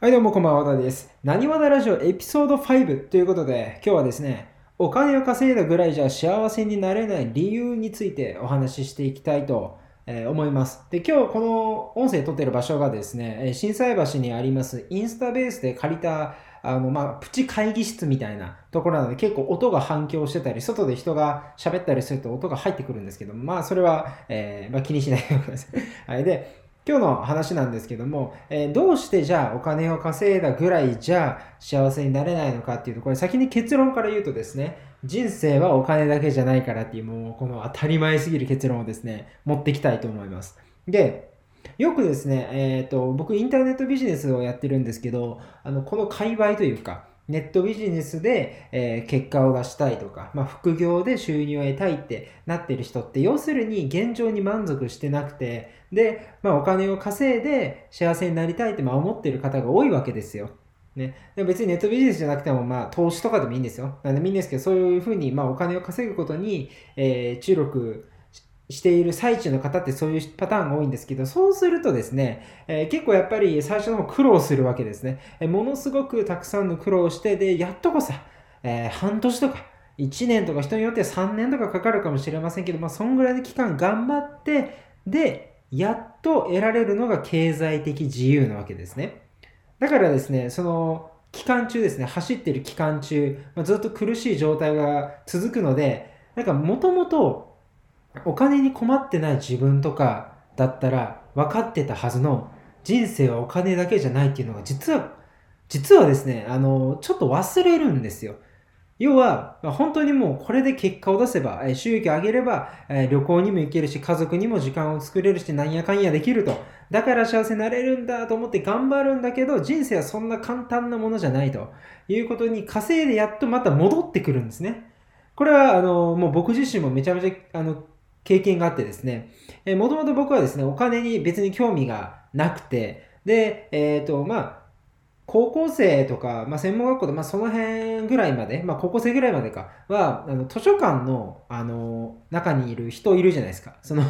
はい、どうもこんばんは、和田です。なにわだラジオエピソード5ということで、今日はですね、お金を稼いだぐらいじゃ幸せになれない理由についてお話ししていきたいと、思います。で、今日この音声撮ってる場所がですね、えー心斎橋にありますインスタベースで借りたあの、まあ、プチ会議室みたいなところなので結構音が反響してたり、外で人が喋ったりすると音が入ってくるんですけど、まあそれは、えーまあ、気にしないでください。はい。で、今日の話なんですけども、えーどうしてじゃあお金を稼いだぐらいじゃあ幸せになれないのかっていうと、これ先に結論から言うとですね、人生はお金だけじゃないからっていう、もうこの当たり前すぎる結論をですね、持ってきたいと思います。で、よくですね、えっ、と、僕インターネットビジネスをやってるんですけど、あの、この界隈というか、ネットビジネスで、え結果を出したいとか、まあ、副業で収入を得たいってなってる人って、要するに現状に満足してなくて、で、まあ、お金を稼いで幸せになりたいってまあ思ってる方が多いわけですよ。ね、でも別にネットビジネスじゃなくても、まあ、投資とかでもいいんですよ。なんでもいいんですけど、そういうふうに、まあ、お金を稼ぐことに、えー注力している最中の方ってそういうパターンが多いんですけど、そうするとですね、えー結構やっぱり最初の方苦労するわけですね。えーものすごくたくさんの苦労をして、で、やっとこさ、えー半年とか、1年とか人によっては3年とかかかるかもしれませんけど、まあ、そんぐらいの期間頑張って、で、やっと得られるのが経済的自由なわけですね。だからですね、その期間中ですね、走ってる期間中、まあずっと苦しい状態が続くので、なんかもともとお金に困ってない自分とかだったら分かってたはずの人生はお金だけじゃないっていうのが実は、実はですね、あの、ちょっと忘れるんですよ。要は、本当にもうこれで結果を出せば、収益を上げれば、旅行にも行けるし、家族にも時間を作れるし、なんやかんやできると。だから幸せになれるんだと思って頑張るんだけど、人生はそんな簡単なものじゃないということに稼いでやっとまた戻ってくるんですね。これは、あの、もう僕自身もめちゃめちゃ、あの、経験があってですね、えー、もともと僕はですね、お金に別に興味がなくて、で、えっ、と、まあ、高校生とか、まあ、専門学校で、まあ、その辺ぐらいまで、まあ、高校生ぐらいまでかは、あの図書館の、あの、中にいる人いるじゃないですか。その、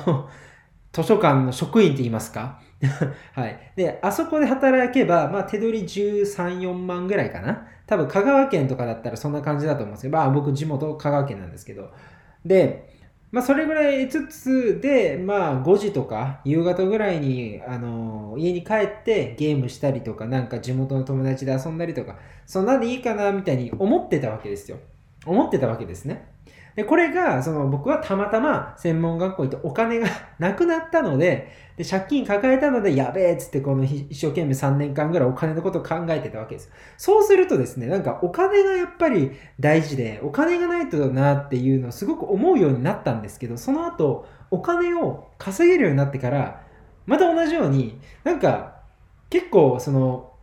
図書館の職員って言いますか？はい。で、あそこで働けば、まあ、手取り13、4万ぐらいかな。多分、香川県とかだったらそんな感じだと思うんですけど、まあ、僕、地元、香川県なんですけど。で、まあ、それぐらいつつで、まあ、5時とか夕方ぐらいに、あの家に帰ってゲームしたりとか、なんか地元の友達で遊んだりとか、そんなんでいいかなみたいに思ってたわけですよ。思ってたわけですね。で、これが、その僕はたまたま専門学校行ってお金が なくなったので、で、借金抱えたので、やべえっつってこの一生懸命3年間ぐらいお金のことを考えてたわけです。そうするとですね、なんかお金がやっぱり大事で、お金がないとだなっていうのをすごく思うようになったんですけど、その後、お金を稼げるようになってから、また同じように、なんか結構その、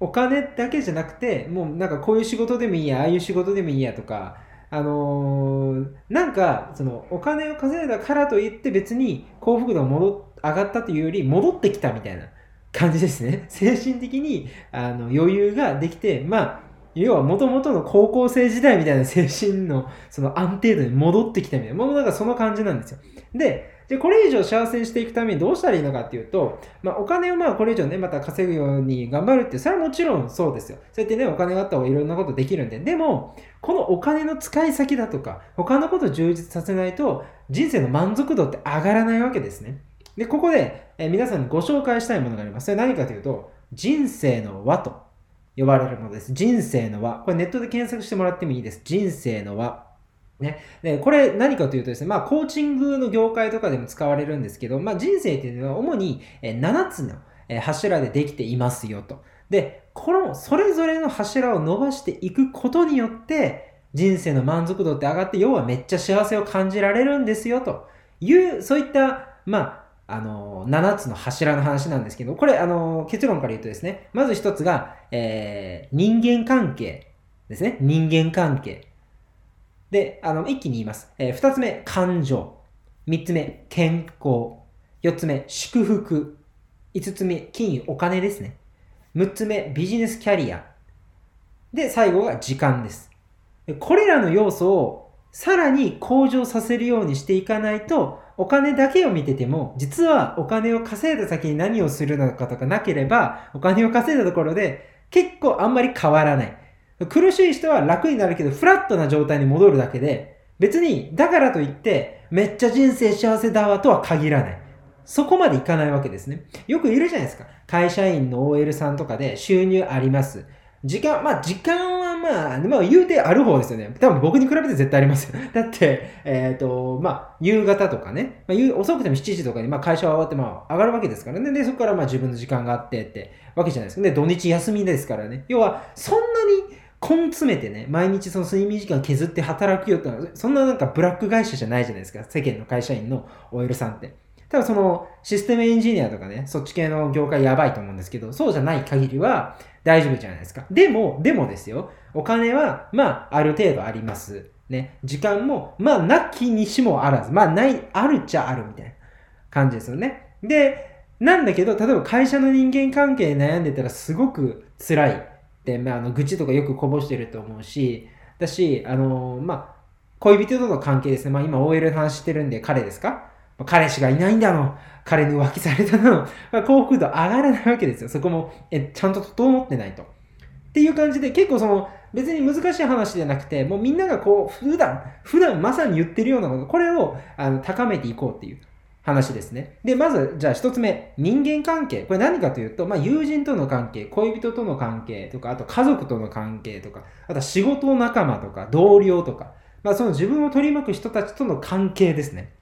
お金だけじゃなくて、もうなんかこういう仕事でもいいや、ああいう仕事でもいいやとか、あのーなんかそのお金を稼いだからといって別に幸福度が戻上がったというより戻ってきたみたいな感じですね。精神的にあの余裕ができて、まあ、要は元々の高校生時代みたいな精神のその安定度に戻ってきたみたいな、もうなんかその感じなんですよ。で、じゃあこれ以上幸せにしていくためにどうしたらいいのかっていうと、まあ、お金をまあこれ以上ね、また稼ぐように頑張るって、それはもちろんそうですよ。そうやってね、お金があった方がいろんなことできるんで。でも、このお金の使い先だとか、他のことを充実させないと、人生の満足度って上がらないわけですね。で、ここで、え皆さんにご紹介したいものがあります。それは何かというと、人生の輪と呼ばれるものです。人生の輪。これネットで検索してもらってもいいです。人生の輪。ね。で、これ何かというとですね、まあ、コーチングの業界とかでも使われるんですけど、まあ、人生っていうのは主に7つの柱でできていますよと。で、このそれぞれの柱を伸ばしていくことによって、人生の満足度って上がって、要はめっちゃ幸せを感じられるんですよという、そういった、まあ、あの、7つの柱の話なんですけど、これ、あの、結論から言うとですね、まず一つが、えー人間関係ですね。人間関係。で、あの、一気に言います。えー二つ目、感情。三つ目、健康。四つ目、祝福。五つ目、金融、お金ですね。六つ目、ビジネスキャリア。で、最後が時間です。これらの要素をさらに向上させるようにしていかないと、お金だけを見てても、実はお金を稼いだ先に何をするのかとかなければ、お金を稼いだところで結構あんまり変わらない。苦しい人は楽になるけど、フラットな状態に戻るだけで、別に、だからといって、めっちゃ人生幸せだわとは限らない。そこまでいかないわけですね。よくいるじゃないですか。会社員の OL さんとかで収入あります。時間、まあ時間はまあ、まあ言うてある方ですよね。多分僕に比べて絶対ありますよ。だって、えっ、ー、と、まあ夕方とかね、まあ、遅くても7時とかにまあ会社は終わってまあ上がるわけですからね。で、そこからまあ自分の時間があってってわけじゃないですか。で、土日休みですからね。要は、そんなに根詰めてね、毎日その睡眠時間削って働くよってのは、そんななんかブラック会社じゃないじゃないですか。世間の会社員の OL さんって。多分そのシステムエンジニアとかね、そっち系の業界やばいと思うんですけど、そうじゃない限りは大丈夫じゃないですか。でも、でもですよ、お金は、まあ、ある程度あります。ね、時間も、まあ、なきにしもあらず、まあ、ない、あるっちゃあるみたいな感じですよね。で、なんだけど、例えば会社の人間関係で悩んでたらすごく辛い、まあ、あの愚痴とかよくこぼしてると思うし、だし、あのまあ、恋人との関係ですね。まあ、今 OL の話してるんで、彼ですか？彼氏がいないんだの、彼に浮気されたの、幸福度上がらないわけですよ。そこも、え、ちゃんと整ってないと。っていう感じで、結構その、別に難しい話じゃなくて、もうみんながこう、普段、普段まさに言ってるようなこと、これをあの高めていこうっていう話ですね。で、まず、じゃあ一つ目、人間関係。これ何かというと、まあ、友人との関係、恋人との関係とか、あと家族との関係とか、あとは仕事仲間とか、同僚とか、まあ、その自分を取り巻く人たちとの関係ですね。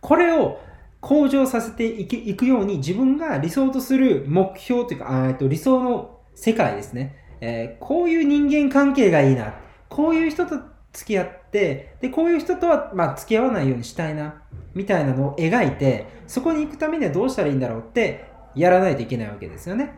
これを向上させていくように自分が理想とする目標というか、えっと理想の世界ですね、えー、こういう人間関係がいいな。こういう人と付き合って、で、こういう人とは、まあ、付き合わないようにしたいな。みたいなのを描いて、そこに行くためにはどうしたらいいんだろうってやらないといけないわけですよね。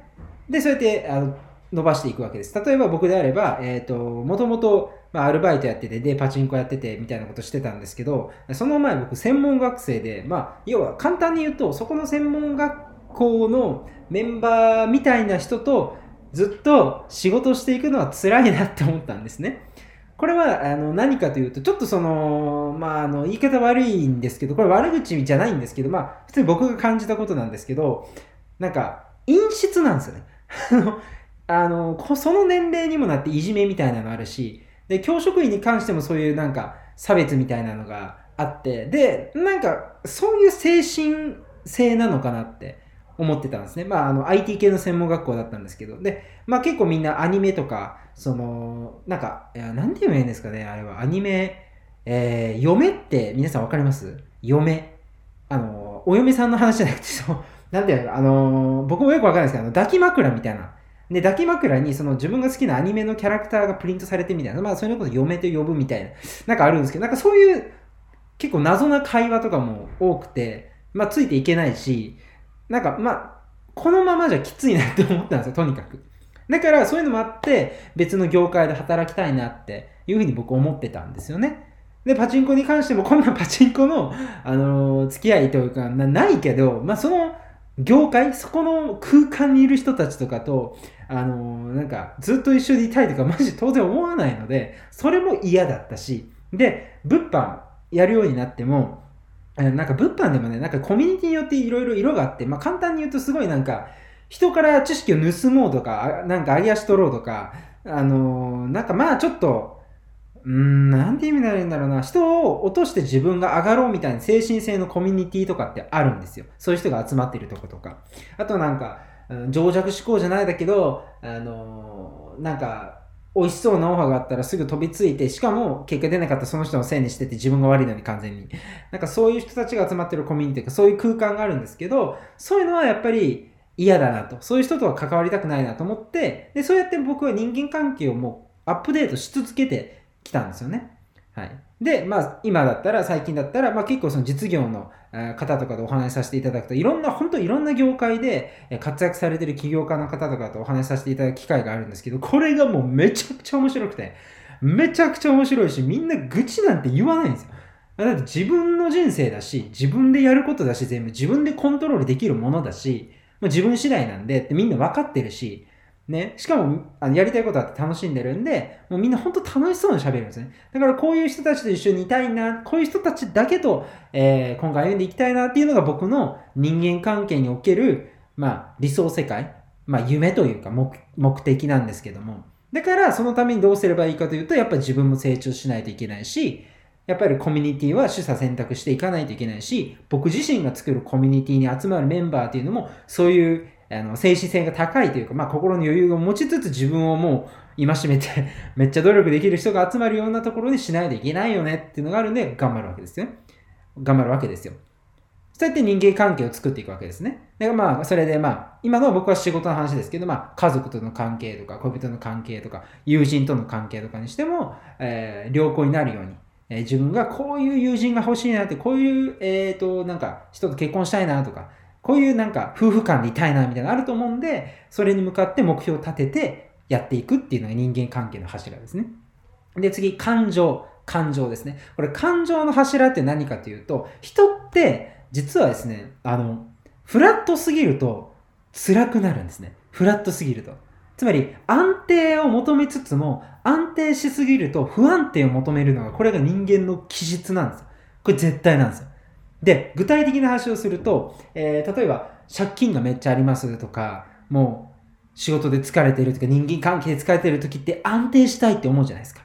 で、そうやって、あの、伸ばしていくわけです。例えば僕であれば、えっ、ー、と、もともと、まあ、アルバイトやってて、で、パチンコやってて、みたいなことしてたんですけど、その前僕、専門学生で、まあ、要は簡単に言うと、そこの専門学校のメンバーみたいな人と、ずっと仕事していくのは辛いなって思ったんですね。これはあの何かというと、ちょっとその、まあ、あの言い方悪いんですけど、これ悪口じゃないんですけど、まあ、普通に僕が感じたことなんですけど、なんか、陰湿なんですよね。あの、その年齢にもなっていじめみたいなのあるし、で、教職員に関してもそういうなんか差別みたいなのがあって、で、なんかそういう精神性なのかなって思ってたんですね。まあ、あの、IT 系の専門学校だったんですけど、で、まあ結構みんなアニメとか、その、なんか、いやなんて言えばいいんですかね、あれは。アニメ、えー、嫁って皆さんわかります？嫁。あの、お嫁さんの話じゃなくて、そう、なんていうの、あの、僕もよくわかんないですけど、抱き枕みたいなで、抱き枕にその自分が好きなアニメのキャラクターがプリントされてみたいな、まあそういうこと嫁と呼ぶみたいな、なんかあるんですけど、なんかそういう結構謎な会話とかも多くて、まあついていけないし、なんかまあ、このままじゃきついなって思ったんですよ、とにかく。だからそういうのもあって、別の業界で働きたいなっていうふうに僕思ってたんですよね。で、パチンコに関しても、こんなパチンコの、あのー、付き合いというかな、ないけど、まあその、業界、そこの空間にいる人たちとかと、あのー、なんか、ずっと一緒にいたいとか、マジ当然思わないので、それも嫌だったし、で、物販やるようになっても、なんか物販でもね、なんかコミュニティによっていろいろ色があって、まあ簡単に言うとすごいなんか、人から知識を盗もうとか、なんか揚げ足取ろうとか、あのー、なんかまあちょっと、うん、なんて意味ならいんだろうな。人を落として自分が上がろうみたいな精神性のコミュニティとかってあるんですよ。そういう人が集まってるとことか。あとなんか、情弱思考じゃないだけど、あのー、なんか、美味しそうなオファーがあったらすぐ飛びついて、しかも結果出なかったその人のせいにしてて自分が悪いのに完全に。なんかそういう人たちが集まってるコミュニティとかそういう空間があるんですけど、そういうのはやっぱり嫌だなと。そういう人とは関わりたくないなと思って、で、そうやって僕は人間関係をもうアップデートし続けて来たんですよね。はい。で、まあ、今だったら、最近だったら、まあ結構その実業の方とかでお話しさせていただくと、いろんな、本当いろんな業界で活躍されてる起業家の方とかとお話しさせていただく機会があるんですけど、これがもうめちゃくちゃ面白くて、めちゃくちゃ面白いし、みんな愚痴なんて言わないんですよ。だって自分の人生だし、自分でやることだし、全部自分でコントロールできるものだし、まあ、自分次第なんでってみんな分かってるし、ね、しかもあのやりたいことあって楽しんでるんで、もうみんな本当楽しそうに喋るんですね。だからこういう人たちと一緒にいたいな、こういう人たちだけと、えー、今回歩んでいきたいなっていうのが僕の人間関係における、まあ、理想世界、まあ、夢というか目目的なんですけども。だからそのためにどうすればいいかというと、やっぱり自分も成長しないといけないし、やっぱりコミュニティは取捨選択していかないといけないし、僕自身が作るコミュニティに集まるメンバーっていうのも、そういうあの精神性が高いというか、まあ、心の余裕を持ちつつ自分をもう戒めて めっちゃ努力できる人が集まるようなところにしないといけないよねっていうのがあるんで頑張るわけですよ。頑張るわけですよ。そうやって人間関係を作っていくわけですね。だからまあ、それでまあ、今の僕は仕事の話ですけど、まあ、家族との関係とか、恋人の関係とか、友人との関係とかにしても、えー、良好になるように、えー、自分がこういう友人が欲しいなって、こういう、えっ、ー、と、なんか、人と結婚したいなとか、こういうなんか夫婦間でいたいなみたいなのあると思うんで、それに向かって目標を立ててやっていくっていうのが人間関係の柱ですね。で、次、感情。感情ですね。これ感情の柱って何かというと、人って実はですね、あの、フラットすぎると辛くなるんですね。フラットすぎると。つまり安定を求めつつも安定しすぎると不安定を求めるのがこれが人間の気質なんですよ。これ絶対なんですよ。で、具体的な話をすると、えー、例えば、借金がめっちゃありますとか、もう、仕事で疲れてるとか、人間関係で疲れてる時って安定したいって思うじゃないですか。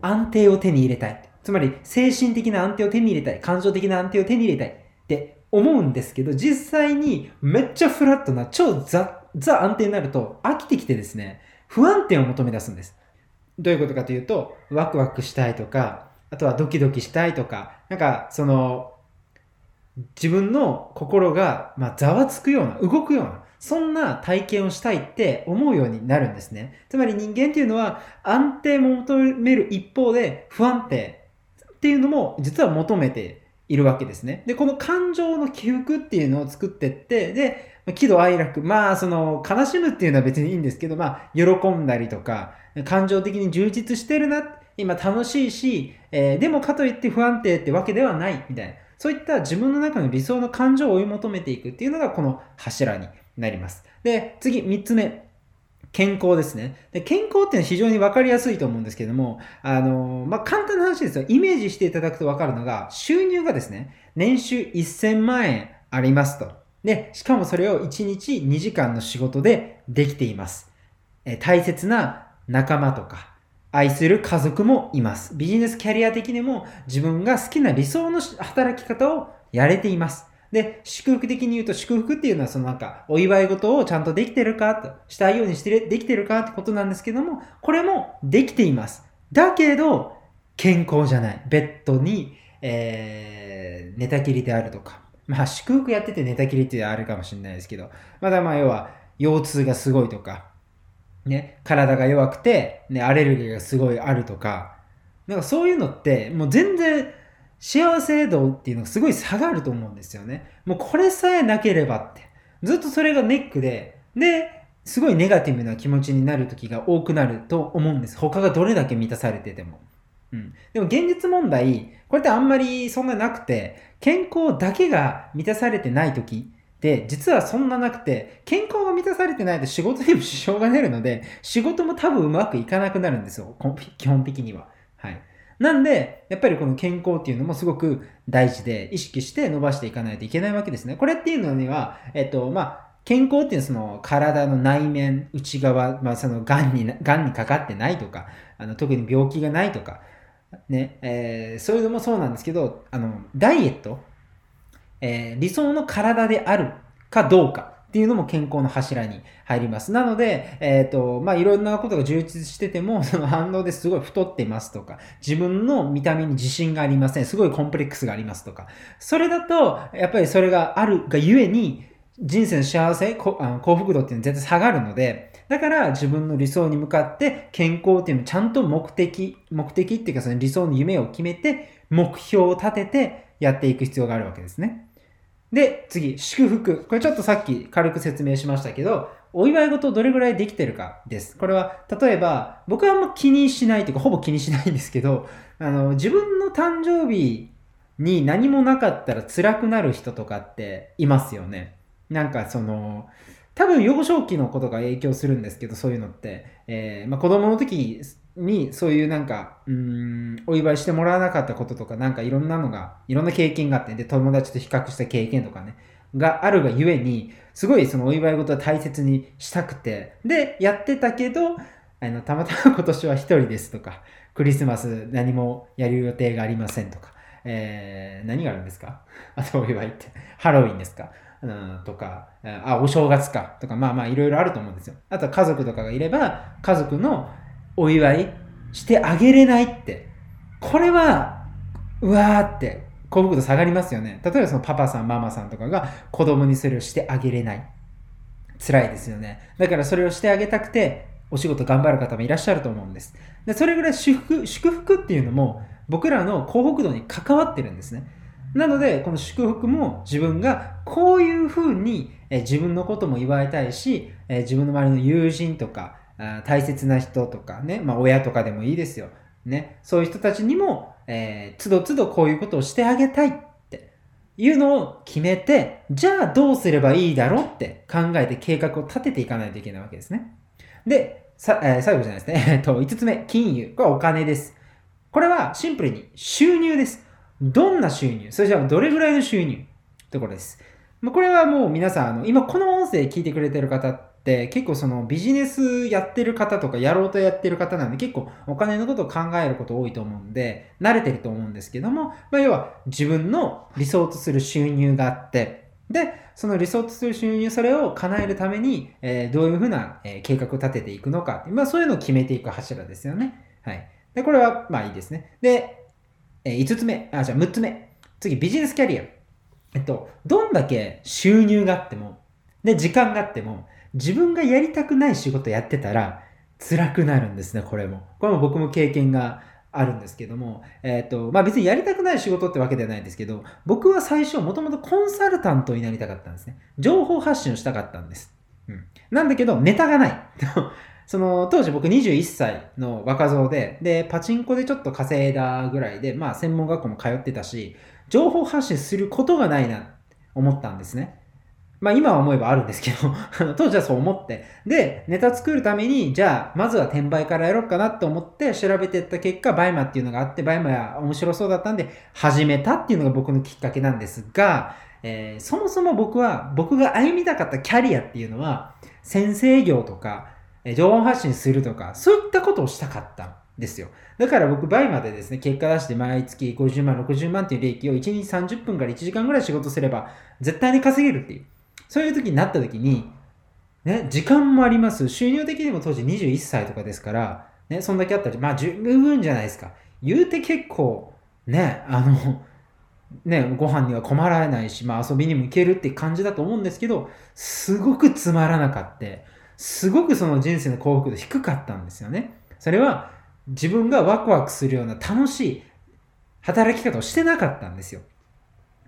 安定を手に入れたい。つまり、精神的な安定を手に入れたい。感情的な安定を手に入れたい。って思うんですけど、実際にめっちゃフラットな、超ザ、ザ安定になると飽きてきてですね、不安定を求め出すんです。どういうことかというと、ワクワクしたいとか、あとはドキドキしたいとか、なんか、その、自分の心が、まあ、ざわつくような、動くような、そんな体験をしたいって思うようになるんですね。つまり人間っていうのは安定も求める一方で不安定っていうのも実は求めているわけですね。で、この感情の起伏っていうのを作ってって、で、喜怒哀楽、まあ、その、悲しむっていうのは別にいいんですけど、まあ、喜んだりとか、感情的に充実してるな、今楽しいし、えー、でもかといって不安定ってわけではない、みたいな。そういった自分の中の理想の感情を追い求めていくっていうのがこの柱になります。で、次、3つ目。健康ですね。で健康っていうのは非常に分かりやすいと思うんですけども、あの、まあ、簡単な話ですよ。イメージしていただくと分かるのが、収入がですね、年収1000万円ありますと。で、しかもそれを1日2時間の仕事でできています。え大切な仲間とか、愛する家族もいます。ビジネスキャリア的にも自分が好きな理想の働き方をやれています。で、祝福的に言うと祝福っていうのはそのなんかお祝い事をちゃんとできてるかと、したいようにしてできてるかってことなんですけども、これもできています。だけど、健康じゃない。ベッドに、えー、寝たきりであるとか。まあ祝福やってて寝たきりってあるかもしれないですけど、まだまあ要は腰痛がすごいとか、ね、体が弱くて、ね、アレルギーがすごいあるとか、なんかそういうのって、もう全然幸せ度っていうのがすごい下がると思うんですよね。もうこれさえなければって。ずっとそれがネックで、で、すごいネガティブな気持ちになる時が多くなると思うんです。他がどれだけ満たされてても。うん。でも現実問題、これってあんまりそんななくて、健康だけが満たされてない時で、実はそんななくて、健康が満たされてないと仕事にも支障が出るので、仕事も多分うまくいかなくなるんですよ。基本的には。はい。なんで、やっぱりこの健康っていうのもすごく大事で、意識して伸ばしていかないといけないわけですね。これっていうのには、えっと、まあ、健康っていうのはその体の内面、内側、まあ、その癌に、癌にかかってないとか、あの特に病気がないとか、ね、えー、そういうのもそうなんですけど、あの、ダイエットえー、理想の体であるかどうかっていうのも健康の柱に入ります。なので、えっ、ー、と、まあ、いろんなことが充実してても、その反応ですごい太ってますとか、自分の見た目に自信がありません。すごいコンプレックスがありますとか。それだと、やっぱりそれがあるがゆえに、人生の幸せ、幸福度っていうのは絶対下がるので、だから自分の理想に向かって健康っていうのをちゃんと目的、目的っていうかその理想の夢を決めて、目標を立ててやっていく必要があるわけですね。で、次、祝福。これちょっとさっき軽く説明しましたけど、お祝い事どれぐらいできてるかです。これは、例えば、僕はあんま気にしないというか、ほぼ気にしないんですけど、あの、自分の誕生日に何もなかったら辛くなる人とかっていますよね。なんかその、多分幼少期のことが影響するんですけど、そういうのって。えー、まあ、子供の時にそういうなんか、うん、お祝いしてもらわなかったこととか、なんかいろんなのが、いろんな経験があって、で、友達と比較した経験とかね、があるがゆえに、すごいそのお祝い事は大切にしたくて、で、やってたけど、あの、たまたま今年は一人ですとか、クリスマス何もやる予定がありませんとか、えー、何があるんですか？あとお祝いって。ハロウィンですか？うん、とか、あ、お正月かとか、まあまあいろいろあると思うんですよ。あとは家族とかがいれば、家族のお祝いしてあげれないって。これは、うわーって幸福度下がりますよね。例えばそのパパさん、ママさんとかが子供にそれをしてあげれない。辛いですよね。だからそれをしてあげたくて、お仕事頑張る方もいらっしゃると思うんです。でそれぐらい祝福祝福っていうのも僕らの幸福度に関わってるんですね。なので、この祝福も自分がこういうふうに、自分のことも祝いたいし、自分の周りの友人とか、大切な人とかね、まあ親とかでもいいですよ。ね、そういう人たちにも、えー、つどつどこういうことをしてあげたいっていうのを決めて、じゃあどうすればいいだろうって考えて計画を立てていかないといけないわけですね。で、さえー、最後じゃないですね。えっと、5つ目、金融。これはお金です。これはシンプルに収入です。どんな収入？それじゃあどれぐらいの収入？ところです。これはもう皆さん、あの今この音声聞いてくれてる方って結構そのビジネスやってる方とかやろうとやってる方なんで結構お金のことを考えること多いと思うんで慣れてると思うんですけども、まあ、要は自分の理想とする収入があってで、その理想とする収入、それを叶えるために、えー、どういうふうな、えー、計画を立てていくのか。まあそういうのを決めていく柱ですよね。はい。で、これはまあいいですね。で、えー、5つ目、あ、じゃあ6つ目。次、ビジネスキャリア。えっと、どんだけ収入があっても、で、時間があっても、自分がやりたくない仕事やってたら、辛くなるんですね、これも。これも僕も経験があるんですけども、えっ、と、まあ別にやりたくない仕事ってわけではないんですけど、僕は最初もともとコンサルタントになりたかったんですね。情報発信をしたかったんです。うん。なんだけど、ネタがない。その、当時僕21歳の若造で、で、パチンコでちょっと稼いだぐらいで、まあ専門学校も通ってたし、情報発信することがないな、思ったんですね。まあ今は思えばあるんですけど 当時はそう思って。で、ネタ作るために、じゃあ、まずは転売からやろうかなと思って調べていった結果、 BUYMA っていうのがあって、 BUYMA や面白そうだったんで、始めたっていうのが僕のきっかけなんですが、えー、そもそも僕は、僕が歩みたかったキャリアっていうのは、先生業とか、情報発信するとか、そういったことをしたかったんですよ。だから僕、 BUYMA でですね、結果出して毎月50万、60万っていう利益を1日30分から1時間ぐらい仕事すれば、絶対に稼げるっていう。そういう時になった時に、ね、時間もあります。収入的にも当時21歳とかですから、ね、そんだけあったら、まあ十分じゃないですか。言うて結構、ね、あの、ね、ご飯には困らないし、まあ遊びにも行けるって感じだと思うんですけど、すごくつまらなかった。すごくその人生の幸福度低かったんですよね。それは自分がワクワクするような楽しい働き方をしてなかったんですよ。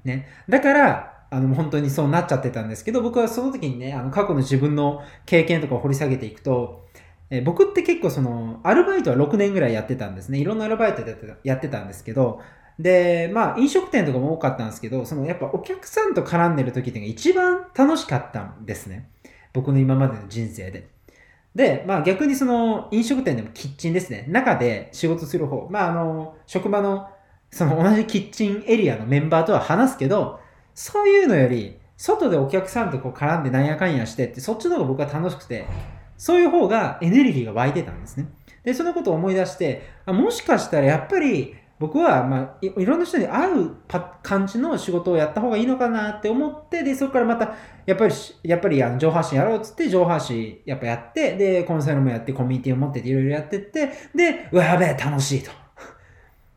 ね。だから、あの、本当にそうなっちゃってたんですけど、僕はその時にね、あの、過去の自分の経験とかを掘り下げていくと、え僕って結構その、アルバイトは6年ぐらいやってたんですね。いろんなアルバイトでやってたんですけど、で、まあ、飲食店とかも多かったんですけど、その、やっぱお客さんと絡んでる時っていうのが一番楽しかったんですね。僕の今までの人生で。で、まあ逆にその飲食店でもキッチンですね。中で仕事する方。まああの、職場のその同じキッチンエリアのメンバーとは話すけど、そういうのより、外でお客さんとこう絡んでなんやかんやしてって、そっちの方が僕は楽しくて、そういう方がエネルギーが湧いてたんですね。で、そのことを思い出して、あもしかしたらやっぱり僕は、まあ、いろんな人に会う感じの仕事をやった方がいいのかなって思って、で、そこからまた、やっぱり、やっぱり、あの、上半身やろうっつって、上半身やっぱやって、で、コンサルもやって、コミュニティを持ってて、いろいろやってって、で、うわ、やべえ、楽しいと。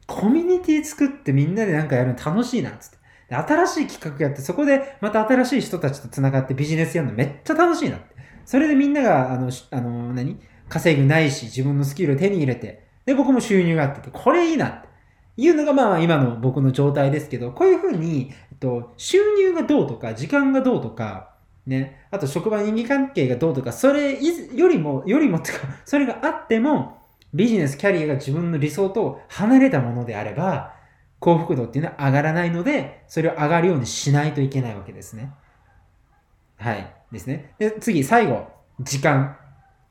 コミュニティ作ってみんなでなんかやるの楽しいな、つって。新しい企画やって、そこでまた新しい人たちと繋がってビジネスやるのめっちゃ楽しいなって。それでみんなが、あの、あの、何？稼ぐないし、自分のスキルを手に入れて、で、僕も収入があってて、これいいなって。いうのがまあ今の僕の状態ですけど、こういうふうに、えっと、収入がどうとか、時間がどうとか、ね、あと職場人間関係がどうとか、それよりも、よりもってか、それがあっても、ビジネス、キャリアが自分の理想と離れたものであれば、幸福度っていうのは上がらないので、それを上がるようにしないといけないわけですね。はい。ですね。で、次、最後、時間。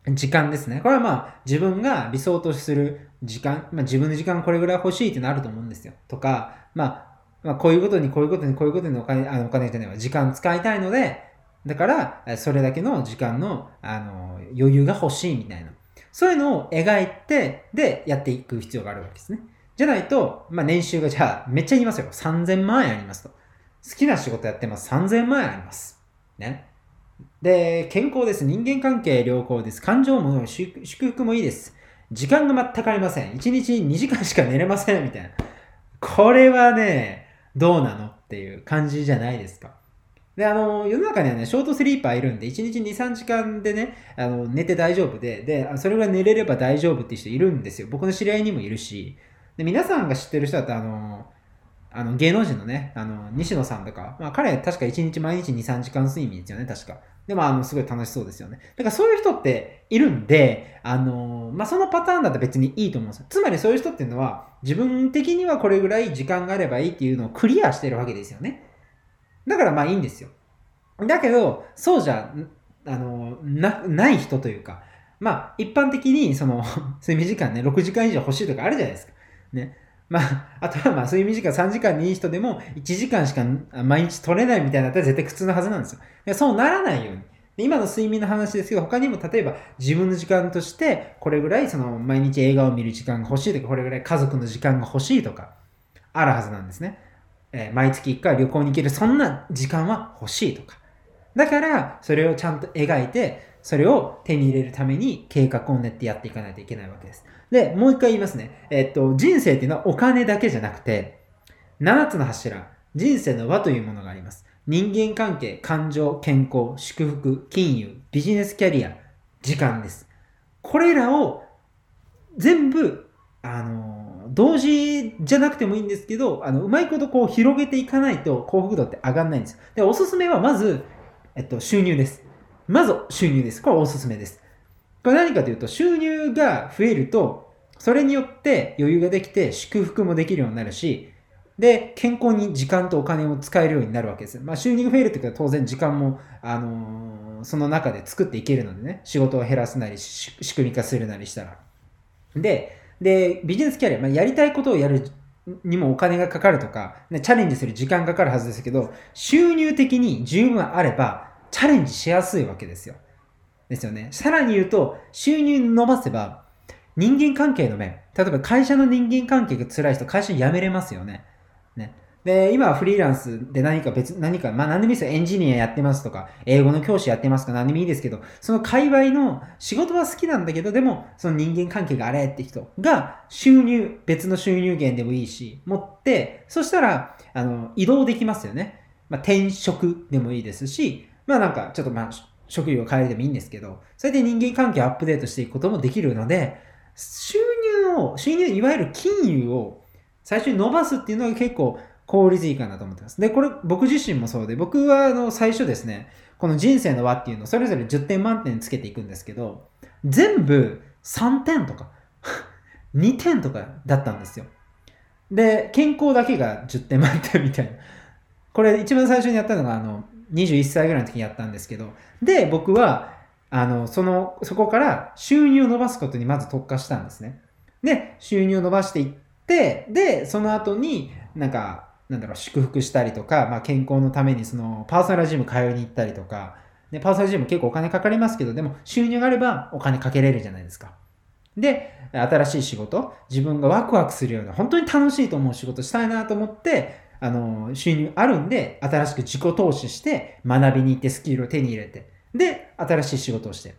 時間ですね。これはまあ、自分が理想とする時間、まあ自分の時間これぐらい欲しいってなると思うんですよ。とか、まあ、まあ、こういうことに、こういうことに、こういうことにお金、あの、お金じゃないわ、時間使いたいので、だから、それだけの時間の、あの、余裕が欲しいみたいな。そういうのを描いて、で、やっていく必要があるわけですね。じゃないと、まあ、年収がじゃあ、めっちゃ言いますよ。3000万円ありますと。好きな仕事やってます。3000万円あります。ね。で、健康です。人間関係良好です。感情も祝福もいいです。時間が全くありません。1日2時間しか寝れません。みたいな。これはね、どうなのっていう感じじゃないですか。で、あの、世の中にはね、ショートスリーパーいるんで、1日2、3時間でね、あの、寝て大丈夫で、で、それぐらい寝れれば大丈夫っていう人いるんですよ。僕の知り合いにもいるし、で、皆さんが知ってる人だと、あの、あの、芸能人のね、あの、西野さんとか、まあ彼確か1日毎日2、3時間睡眠ですよね、確か。でも、あの、すごい楽しそうですよね。だからそういう人っているんで、あの、まあ、そのパターンだと別にいいと思うんですよ。つまりそういう人っていうのは、自分的にはこれぐらい時間があればいいっていうのをクリアしてるわけですよね。だからまあいいんですよ。だけど、そうじゃ、あの、な、ない人というか、まあ、一般的に、その、睡眠時間ね、6時間以上欲しいとかあるじゃないですか。ね。まあ、あとはまあ、睡眠時間3時間にいい人でも、1時間しか毎日取れないみたいなったら絶対苦痛なはずなんですよ。そうならないように。今の睡眠の話ですけど、他にも例えば自分の時間として、これぐらいその毎日映画を見る時間が欲しいとか、これぐらい家族の時間が欲しいとか、あるはずなんですね。えー、毎月1回旅行に行ける、そんな時間は欲しいとか。だから、それをちゃんと描いて、それを手に入れるために計画を練ってやっていかないといけないわけです。で、もう一回言いますね。えっと、人生っていうのはお金だけじゃなくて、7つの柱、人生の輪というものがあります。人間関係、感情、健康、祝福、金融、ビジネスキャリア、時間です。これらを全部、あの、同時じゃなくてもいいんですけど、あの、うまいことこう広げていかないと幸福度って上がんないんですよ。で、おすすめはまず、えっと、収入です。まず収入です。これおすすめです。これ何かというと、収入が増えると、それによって余裕ができて祝福もできるようになるし、で、健康に時間とお金を使えるようになるわけです。まあ、収入が増えるということは当然時間も、あのー、その中で作っていけるのでね、仕事を減らすなり、仕組み化するなりしたら。で、で、ビジネスキャリア、まあ、やりたいことをやるにもお金がかかるとか、ね、チャレンジする時間かかるはずですけど、収入的に十分あれば、チャレンジしやすいわけですよ。ですよね。さらに言うと、収入伸ばせば、人間関係の面、例えば会社の人間関係が辛い人、会社辞めれますよね。ね。で、今はフリーランスで何か別、何か、まあ何でもいいですよ。エンジニアやってますとか、英語の教師やってますとか何でもいいですけど、その界隈の仕事は好きなんだけど、でも、その人間関係があれって人が収入、別の収入源でもいいし、持って、そしたら、あの、移動できますよね。まあ転職でもいいですし、まあなんか、ちょっとまあ、職業を変えるでもいいんですけど、それで人間関係をアップデートしていくこともできるので、収入を、収入、いわゆる金融を最初に伸ばすっていうのが結構効率いいかなと思ってます。で、これ僕自身もそうで、僕はあの最初ですね、この人生の輪っていうのをそれぞれ10点満点つけていくんですけど、全部3点とか 2点とかだったんですよ。で、健康だけが10点満点みたいな。これ一番最初にやったのがあの21歳ぐらいの時にやったんですけど、で、僕はあの、その、そこから収入を伸ばすことにまず特化したんですね。で、収入を伸ばしていって、で、その後に、なんか、なんだろう、祝福したりとか、まあ、健康のためにそのパーソナルジム通いに行ったりとか、で、パーソナルジム結構お金かかりますけど、でも収入があればお金かけれるじゃないですか。で、新しい仕事、自分がワクワクするような、本当に楽しいと思う仕事したいなと思って、あの、収入あるんで、新しく自己投資して、学びに行ってスキルを手に入れて、で、新しい仕事をして、っ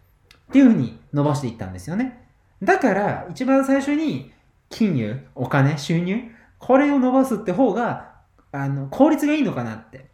ていうふうに伸ばしていったんですよね。だから、一番最初に、金融、お金、収入、これを伸ばすって方が、あの、効率がいいのかなって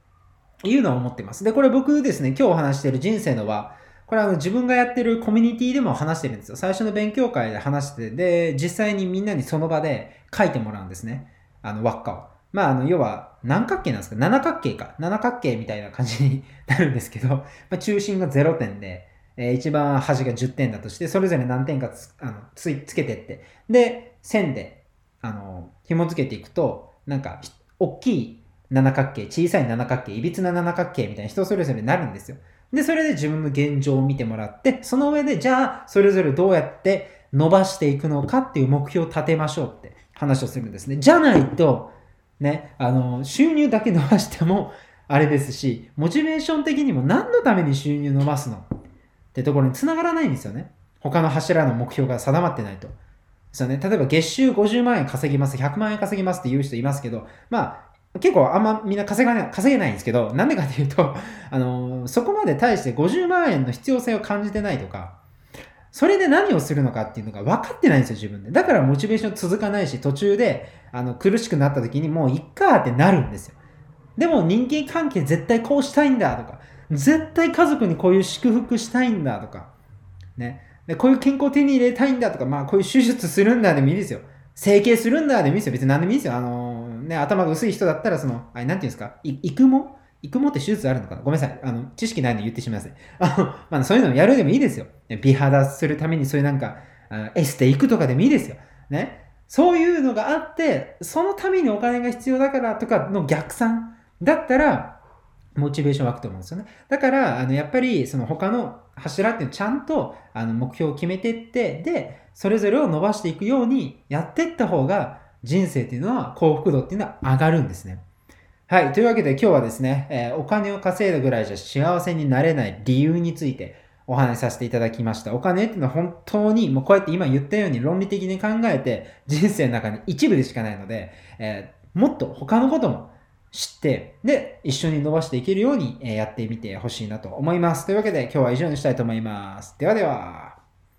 いうのは思ってます。で、これ僕ですね、今日お話してる人生の輪、これあの自分がやってるコミュニティでも話してるんですよ。最初の勉強会で話してで、実際にみんなにその場で書いてもらうんですね。あの輪っかを。まあ、あの、要は、何角形なんですか？七角形か。七角形みたいな感じになるんですけど、まあ、中心が0点で、えー、一番端が10点だとして、それぞれ何点かつあのつつけてって。で、線で、あの、紐付けていくと、なんか、大きい七角形、小さい七角形、いびつな七角形みたいな人それぞれになるんですよ。で、それで自分の現状を見てもらって、その上で、じゃあ、それぞれどうやって伸ばしていくのかっていう目標を立てましょうって話をするんですね。じゃないと、ね、あの、収入だけ伸ばしても、あれですし、モチベーション的にも何のために収入伸ばすの？ってところに繋がらないんですよね。他の柱の目標が定まってないと。ですよね。例えば月収50万円稼ぎます、100万円稼ぎますって言う人いますけど、まあ、結構あんまみんな稼がない、稼げないんですけど、なんでかっていうと、あの、そこまで対して50万円の必要性を感じてないとか、それで何をするのかっていうのが分かってないんですよ、自分で。だからモチベーション続かないし、途中であの苦しくなった時にもういっかってなるんですよ。でも人間関係絶対こうしたいんだとか、絶対家族にこういう祝福したいんだとか、ね。でこういう健康を手に入れたいんだとか、まあこういう手術するんだでもいいですよ。整形するんだでもいいですよ。別に何でもいいですよ。あのー、ね、頭が薄い人だったら、その、あれ、なんていうんですか、育毛？育毛って手術あるのかな？ごめんなさい。あの、知識ないの言ってしまいません。あの、まあ、そういうのやるでもいいですよ。美肌するためにそういうなんか、エステ行くとかでもいいですよ。ね。そういうのがあって、そのためにお金が必要だからとかの逆算だったら、モチベーション湧くと思うんですよね。だから、あの、やっぱり、その他の柱っていうのちゃんと、あの、目標を決めてって、で、それぞれを伸ばしていくようにやっていった方が、人生っていうのは、幸福度っていうのは上がるんですね。はい。というわけで今日はですね、えー、お金を稼いだぐらいじゃ幸せになれない理由についてお話しさせていただきました。お金っていうのは本当に、もうこうやって今言ったように論理的に考えて人生の中に一部でしかないので、えー、もっと他のことも知って、で、一緒に伸ばしていけるようにやってみてほしいなと思います。というわけで今日は以上にしたいと思います。ではでは。